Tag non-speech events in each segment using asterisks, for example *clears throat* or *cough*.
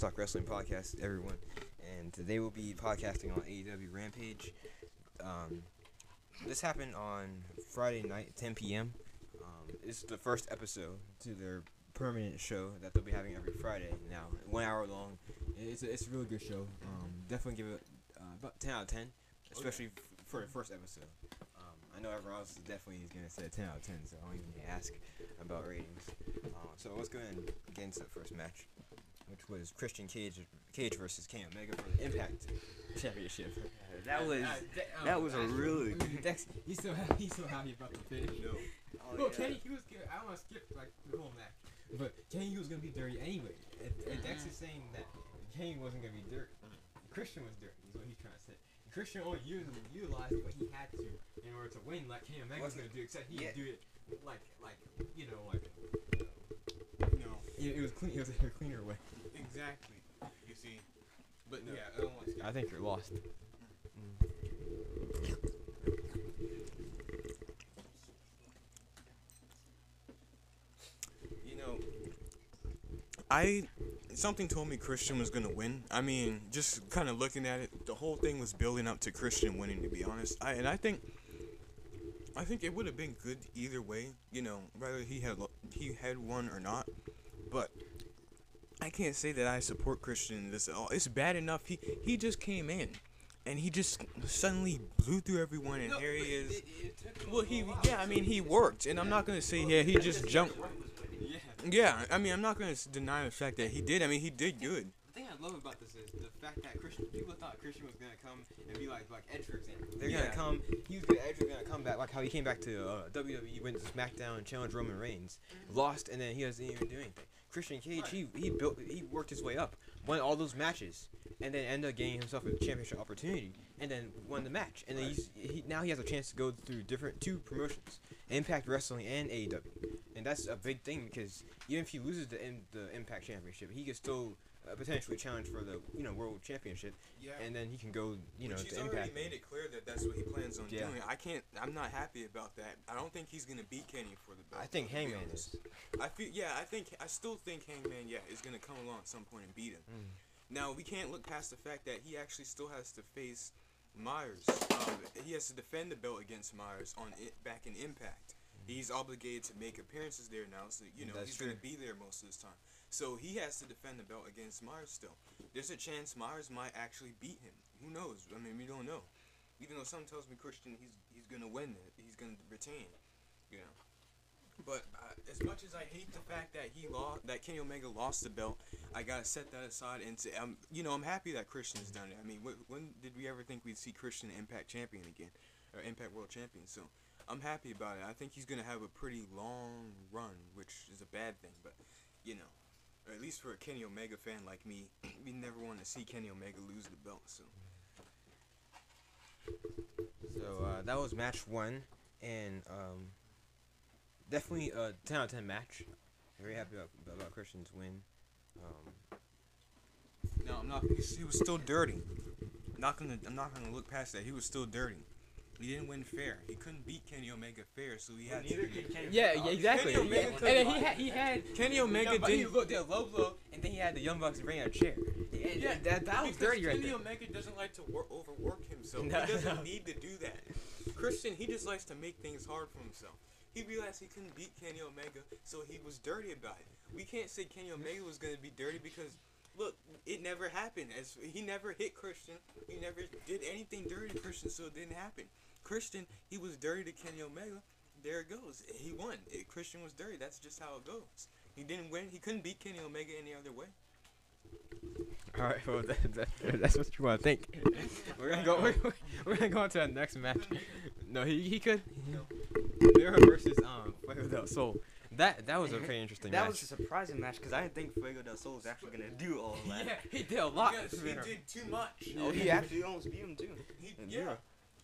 to the Kids Talk Wrestling podcast, everyone. And today we'll be podcasting on AEW Rampage. Um, this happened on Friday night, 10 p.m. Um, it's the first episode to their permanent show that they'll be having every Friday now, one hour long. It's a, it's a really good show. Um, definitely give it uh, about 10 out of 10, especially f- for the first episode. Um, I know everyone else definitely is going to say 10 out of 10, so I don't even ask about ratings. Uh, so let's go ahead and get into the first match, which was Christian Cage Cage versus Cam Mega for the Impact Championship. *laughs* That was that was a really Dex, He's so happy. He's so happy about the finish. oh, well, yeah. Kenny, he was. Good. I don't want to skip like the whole match, but Kenny he was gonna be dirty anyway. And, and Dex is saying that Kenny wasn't gonna be dirty. Mm, Christian was dirty. Is what he's trying to say. Christian only used, utilized what he had to in order to win, like Kenny Omega was gonna do. Except he yeah. do it like, like you know, like No, it, it was clean. It was a cleaner way. exactly. You see, but No. yeah, I don't want to. I think you're lost. Mm. You know, I something told me Christian was gonna win. I mean, just kind of looking at it, the whole thing was building up to Christian winning. To be honest, I and I think, I think it would have been good either way. You know, whether he had lo- he had won or not, but. I can't say that I support Christian this at all. It's bad enough he he just came in, and he just suddenly blew through everyone, and here he is. Well, he yeah, I mean he worked, and I'm not gonna say yeah he just jumped. Yeah. I mean I'm not gonna deny the fact that he did. I mean he did good. The thing I love about this is fact that Christian people thought Christian was gonna come and be like like Edge for example. They're Yeah. gonna come. He was gonna, Edge was gonna come back like how he came back to uh, WWE, went to SmackDown and challenged Roman Reigns, lost, and then he doesn't even do anything. Christian Cage, he he built, he worked his way up, won all those matches, and then ended up getting himself a championship opportunity, and then won the match, and then he's, he now he has a chance to go through different two promotions, Impact Wrestling and AEW, and that's a big thing because even if he loses the the Impact Championship, he can still uh, potentially challenge for the you know World Championship, Yeah. and then he can go you know Which he's to already made it clear that that's what he plans on Yeah. doing. I can't. I'm not happy about that. I don't think he's gonna beat Kenny for the belt. I think Hangman is. I feel. Yeah, I think. I still think Hangman. Yeah, is gonna come along at some point and beat him. Mm. Now we can't look past the fact that he actually still has to face Myers. Um, he has to defend the belt against Myers on it back in Impact. He's obligated to make appearances there now, so you know That's he's gonna be there most of this time. So he has to defend the belt against Myers still. There's a chance Myers might actually beat him. Who knows? I mean, we don't know. Even though something tells me Christian, he's he's gonna win it. He's gonna retain. You know. But uh, as much as I hate the fact that he lost, that Kenny Omega lost the belt, I gotta set that aside and say, um, you know, I'm happy that Christian's done it. I mean, wh- when did we ever think we'd see Christian Impact Champion again, or Impact World Champion? So I'm happy about it. I think he's gonna have a pretty long run, which is a bad thing, but you know, or at least for a Kenny Omega fan like me, *clears throat* we never want to see Kenny Omega lose the belt. So So uh, that was match one, and um, definitely a ten out of ten match. Very happy about, about Christian's win. Um, no, I'm not. He he was still dirty. Not gonna. I'm not gonna look past that. He was still dirty. He didn't win fair. He couldn't beat Kenny Omega fair, so he had to. yeah, yeah, exactly. Kenny Omega Yeah, And then he had he had Kenny Omega Young he didn't. looked at low blow, and then he had the Young Bucks bring out a chair. And Yeah, that, that was dirty right Kenny there. Omega doesn't like to wor- overwork himself. No, he doesn't no. need to do that. Christian, he just likes to make things hard for himself. He realized he couldn't beat Kenny Omega, so he was dirty about it. We can't say Kenny Omega was gonna be dirty because, look, it never happened. As he never hit Christian, he never did anything dirty to Christian, so it didn't happen. Christian, he was dirty to Kenny Omega. There it goes. He won. It, Christian was dirty. That's just how it goes. He didn't win. He couldn't beat Kenny Omega any other way. All right, well *laughs* that, that, that's what you want to think. *laughs* We're gonna go. We're, we're gonna go on to the next match. No, he he could. Miro versus um Fuego del Sol. That that was a pretty interesting that match. was a surprising match because I didn't think Fuego del Sol was actually gonna do all of that. *laughs* yeah, he did a lot. Because he did too much. Oh, he actually almost beat him too. He, And yeah, Miro.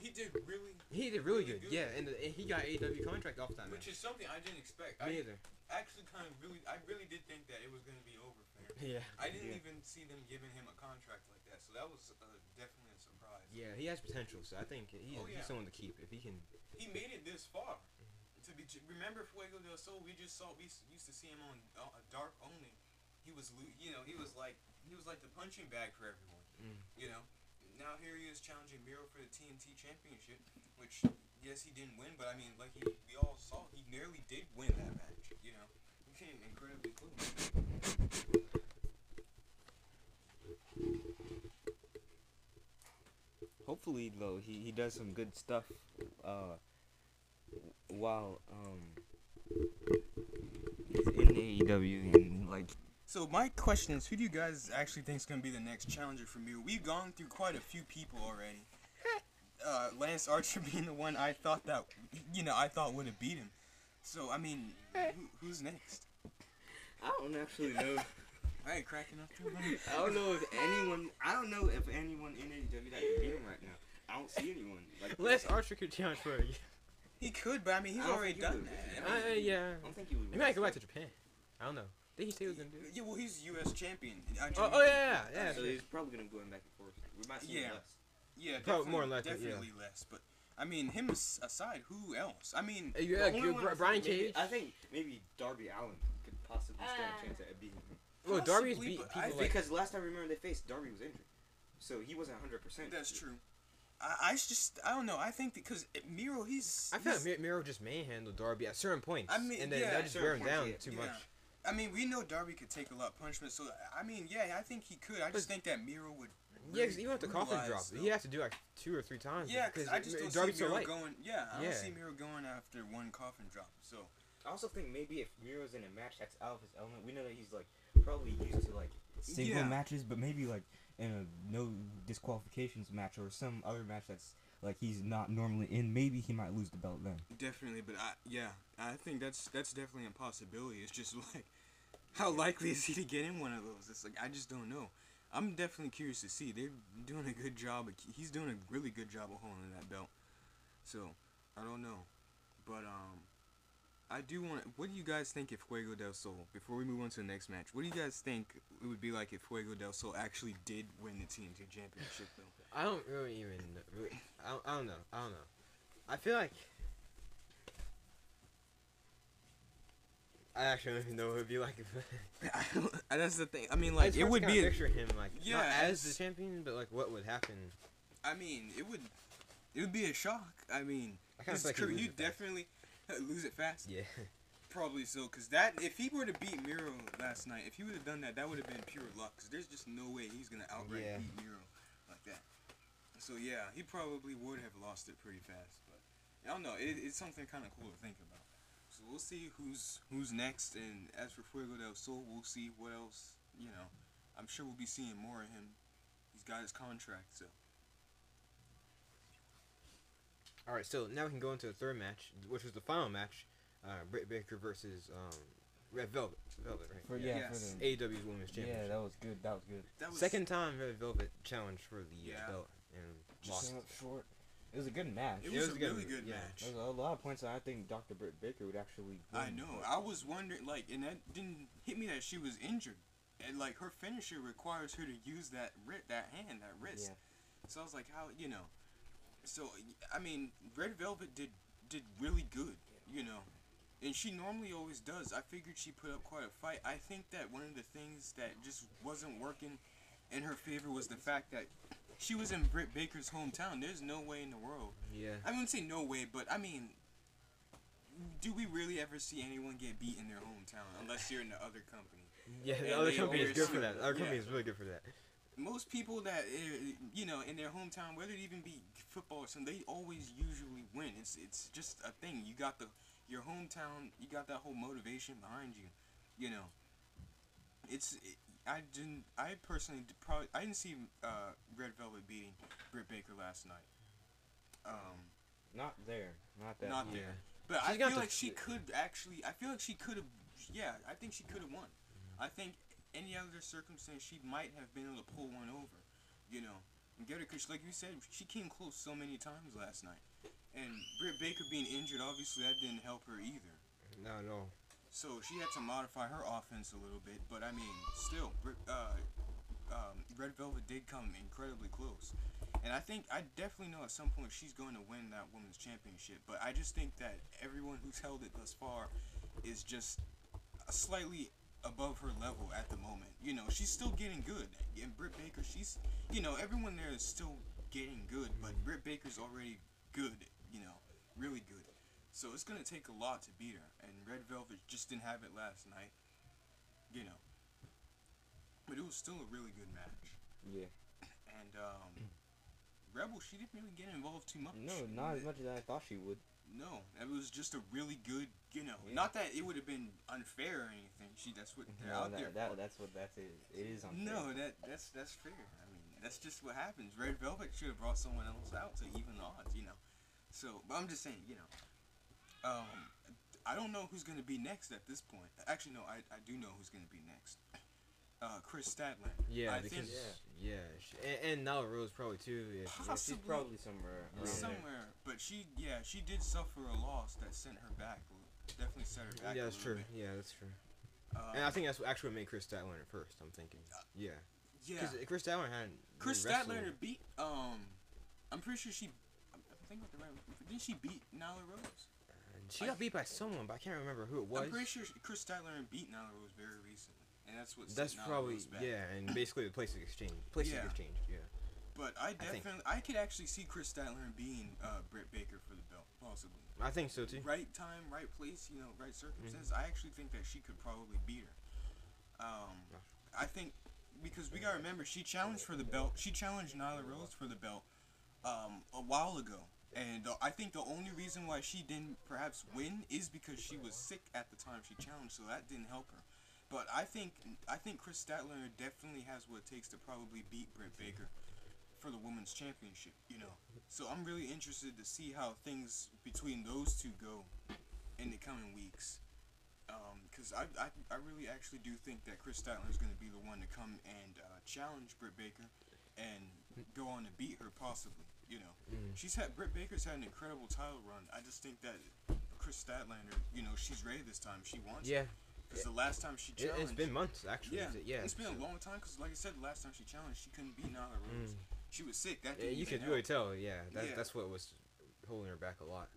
He did really, He did really Really good. good. Yeah, and, and he got AEW contract off that which is something I didn't expect. Me I either. actually kind of really, I really did think that it was going to be over for him. Yeah. I didn't Yeah. even see them giving him a contract like that, so that was uh, definitely a surprise. Yeah, he has potential, so I think he's, Oh, yeah. he's someone to keep if he can. He made it this far. To be, remember Fuego del Sol, we just saw, we used to see him on uh, Dark only. He was, you know, he was like he was like the punching bag for everyone. Mm. You know, now here he is challenging Miro for the TNT Championship, which yes he didn't win, but I mean like he, we all saw he nearly did win that match. You know, he came incredibly close. Hopefully, though, he, he does some good stuff uh, while um, he's in AEW So my question is, who do you guys actually think is gonna be the next challenger for Miro? We've gone through quite a few people already. *laughs* Uh, Lance Archer *laughs* being the one I thought that you know I thought would have beat him. So I mean, who, who's next? I don't actually know. *laughs* I ain't cracking up too much. I don't know if anyone. I don't know if anyone in AEW that can beat him right now. I don't see anyone. Like Lance Archer could challenge for. He could, but I mean, he's I already done that. Uh, I mean, yeah. I don't think he would. He might go back to Japan. I don't know. Did he say he was gonna do it? yeah, well, he's U.S. champion. I Oh, oh yeah, yeah, yeah. So he's probably gonna go in back and forth. We might see Yeah. less. yeah, Probably definitely, more likely, yeah. definitely less. But I mean, him aside, who else? I mean, Uh, The yeah, only good- one Bri- I think Brian maybe- Cage. I think maybe Darby Allin could possibly stand a chance at beating him. Well, Darby's possibly, beat people I like. because last time I remember they faced, Darby was injured, so he wasn't 100. percent that's true. I, I just, I don't know. I think because Miro, he's. I feel he's- like Miro just manhandled Darby at certain points, I mean, and then yeah, that just certain wear him down yeah. too Yeah. much. I mean, we know Darby could take a lot of punishment, so I mean, yeah, I think he could. I just But- think that Miro would. Yeah, 'cause even with the coffin drop, brutalize, he has to do like two or three times. Yeah, because I just don't Darby's see so Miro light. going. Yeah, I Yeah. don't see Miro going after one coffin drop. So I also think maybe if Miro's in a match that's out of his element, we know that he's like probably used to like single Yeah. matches, but maybe like in a no disqualifications match or some other match that's like he's not normally in, maybe he might lose the belt then. definitely, but I yeah, I think that's that's definitely a possibility. It's just *laughs* like, how likely is he to get in one of those? It's like I just don't know. I'm definitely curious to see. They're doing a good job. Of, he's doing a really good job of holding that belt. So I don't know, but um. I do want. What do you guys think if Fuego del Sol? Before we move on to the next match, what do you guys think it would be like if Fuego del Sol actually did win the TNT Championship? Though I don't really even. I, I don't know. I don't know. I feel like. I actually don't even know what it would be like. If, *laughs* that's the thing. I mean, like, like it would be. a- picture him like Yeah, not as the champion, but like what would happen. I mean, it would. It would be a shock. I mean, I this like you it fast. definitely *laughs* lose it fast. Yeah. *laughs* Probably so, cause that if he were to beat Miro last night, if he would have done that, that would have been pure luck. Cause there's just no way he's gonna outright Yeah. beat Miro like that. So yeah, he probably would have lost it pretty fast. But I don't know. It, it's something kind of cool to think about. So we'll see who's who's next. And as for Fuego del Sol, we'll see what else. You know, I'm sure we'll be seeing more of him. He's got his contract, so. All right, so now we can go into the third match, which was the final match, uh, Britt Baker versus um, Red Velvet. Velvet, right? For Yeah, yeah, yes. for the, AEW's Women's Championship. yeah, that was good. That was good. That was Second time Red Velvet challenged for the Yeah. uh, belt and Just lost. Came up short. It was a good match. It It was, was a good, really good yeah. match. There was a lot of points that I think Dr. Britt Baker would actually. I know. but- I was wondering, like, and that didn't hit me that she was injured, and like her finisher requires her to use that writ, that hand, that wrist. Yeah. So I was like, how you know? So I mean, Red Velvet did did really good, you know, and she normally always does. I figured she put up quite a fight. I think that one of the things that just wasn't working in her favor was the fact that she was in Britt Baker's hometown. There's no way in the world Yeah. I wouldn't say no way, but I mean, do we really ever see anyone get beat in their hometown unless you're in the other company? Yeah, the And other they company is good for that. The other company yeah. is really good for that. Most people that uh, you know in their hometown, whether it even be football or something, they always usually win. It's it's just a thing. You got the your hometown. You got that whole motivation behind you. You know. It's it, I didn't. I personally did probably I didn't see uh, Red Velvet beating Britt Baker last night. Um, Not there. Not that. Not Yeah. there. But She's I feel the like she could actually. I feel like she could have. Yeah, I think she could have won. I think any other circumstance she might have been able to pull one over. You know, and get her because, like you said, she came close so many times last night. And Britt Baker being injured, obviously that didn't help her either. No, no. So she had to modify her offense a little bit. But I mean, still, uh, um, Red Velvet did come incredibly close. And I think I definitely know at some point she's going to win that women's championship. But I just think that everyone who's held it thus far is just slightly above her level at the moment. You know, she's still getting good. And Britt Baker, she's, you know, everyone there is still getting good, but Britt Baker's already good. You know, really good. So it's gonna take a lot to beat her. And Red Velvet just didn't have it last night. You know, but it was still a really good match. Yeah. *coughs* And um, *clears throat* Rebel, she didn't really get involved too much. No, not as much as I thought she would. No, it was just a really good, you know. Yeah. Not that it would have been unfair or anything. She, that's what they're No, out there that, that, that's what that's it. It is unfair. No, that that's that's fair. I mean, that's just what happens. Red Velvet should have brought someone else out to even the odds, you know. So, but I'm just saying, you know. Um, I don't know who's gonna be next at this point. Actually, no, I, I do know who's gonna be next. Uh, Kris Statlander. Yeah, I because think yeah, sh and, and Nyla Rose probably too. Yeah, Yeah, Possibly. she's probably somewhere around there. somewhere, but she, yeah, she did suffer a loss that sent her back. Definitely set her back. yeah, that's true. bit. Yeah, that's true. Um, and I think that's actually what made Kris Statlander first. I'm thinking. Yeah, yeah. because Kris Statlander hadn't. Kris Statlander beat um I'm pretty sure she I'm I'm thinking about the right didn't she beat Nyla Rose? She got beat by someone, but I can't remember who it was. I'm pretty sure Kris Statlander beat Nyla Rose very recently. And that's what That's probably yeah, and basically the place of exchange. Place Yeah. of exchange. Yeah. But I definitely I, could actually see Kris Statlander being uh Britt Baker for the belt, possibly. I think so too. Right time, right place, you know, right Mm-hmm. circumstance. I actually think that she could probably beat her. Um I think because we gotta remember she challenged for the belt. She challenged Nyla Rose for the belt um, a while ago, and uh, I think the only reason why she didn't perhaps win is because she was sick at the time she challenged, so that didn't help her. But I think I think Kris Statlander definitely has what it takes to probably beat Britt Baker for the women's championship. You know, so I'm really interested to see how things between those two go in the coming weeks because I, I, I really actually do think that Chris Statler is going to be the one to come and uh, challenge Britt Baker and go on to beat her possibly. You know, Mm. she's had Britt Baker's had an incredible title run. I just think that Kris Statlander, you know, she's ready this time. She wants Yeah. Because the last time she challenged, it's been months actually. yeah, it? yeah. it's been so- a long time. Because like I said, the last time she challenged, she couldn't beat Nyla Rose. Mm. She was sick. That Yeah, you could really tell. Yeah, that, Yeah. that's what was holding her back a lot.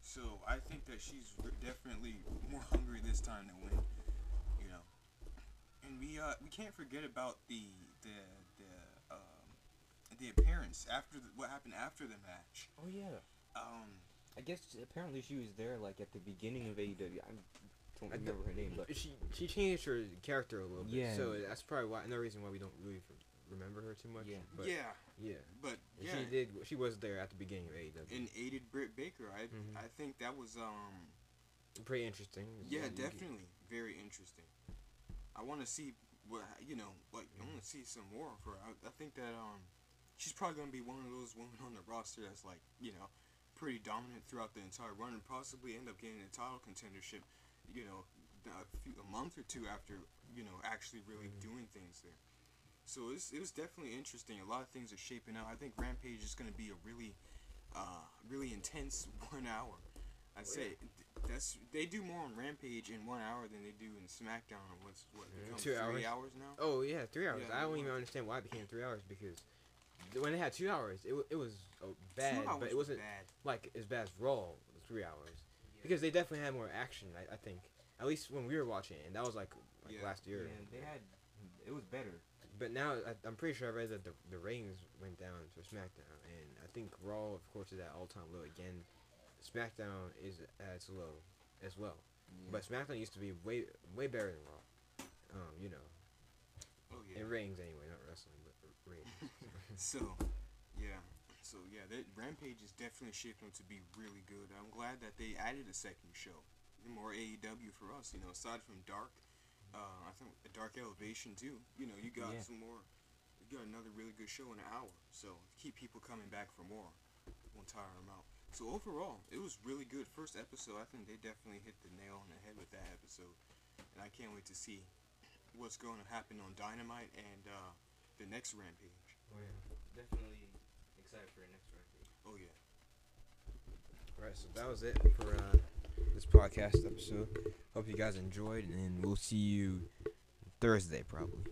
So I think that she's definitely more hungry this time to win. You know, and we uh we can't forget about the the the appearance after the, what happened after the match. Oh yeah. Um, I guess apparently she was there like at the beginning of AEW. I don't I d- remember her name, but She she changed her character a little bit. Yeah. So that's probably why another reason why we don't really remember her too much. Yeah. But yeah, yeah. but yeah, She did. She was there at the beginning of AEW. and aided Britt Baker. I Mhm. I think that was um Pretty interesting. yeah You get- definitely very interesting. I want to see what you know like I want to see some more of her. I, I think that um she's probably gonna be one of those women on the roster that's like you know pretty dominant throughout the entire run and possibly end up getting a title contendership. You know, a, few, a month or two after you know actually really doing things there. So it's, it was definitely interesting. A lot of things are shaping out. I think Rampage is going to be a really, uh, really intense *laughs* one hour. I'd say th- that's they do more on Rampage in one hour than they do in SmackDown. in What's what Yeah. becomes Two three hours. hours now? Oh yeah, three hours. Yeah, I don't even was. understand why it became three hours because th- when they had two hours, it, it was oh, bad, but it was wasn't bad. like as bad as Raw. was Three hours because they definitely had more action. I, I think at least when we were watching, it, and that was like like Yeah. last year. yeah, they had it was better. But now I, I'm pretty sure I read that the, the ratings went down for SmackDown, and I think Raw, of course, is at all time low again. SmackDown is at its low as well, but SmackDown used to be way way better than Raw. Um, you know, Oh yeah. in ratings anyway, not wrestling, but. *laughs* So, yeah. So yeah, that Rampage is definitely shaping up to be really good. I'm glad that they added a second show, more AEW for us. You know, aside from Dark, uh, I think Dark Elevation too. You know, you got Yeah. some more. You got another really good show in an hour. So keep people coming back for more. Won't tire them out. So overall, it was really good. First episode, I think they definitely hit the nail on the head with that episode, and I can't wait to see what's going to happen on Dynamite and uh, the next Rampage. Oh yeah, definitely excited for the next Rampage. Oh yeah. Alright, so that was it for uh, this podcast episode. Hope you guys enjoyed, and we'll see you Thursday probably.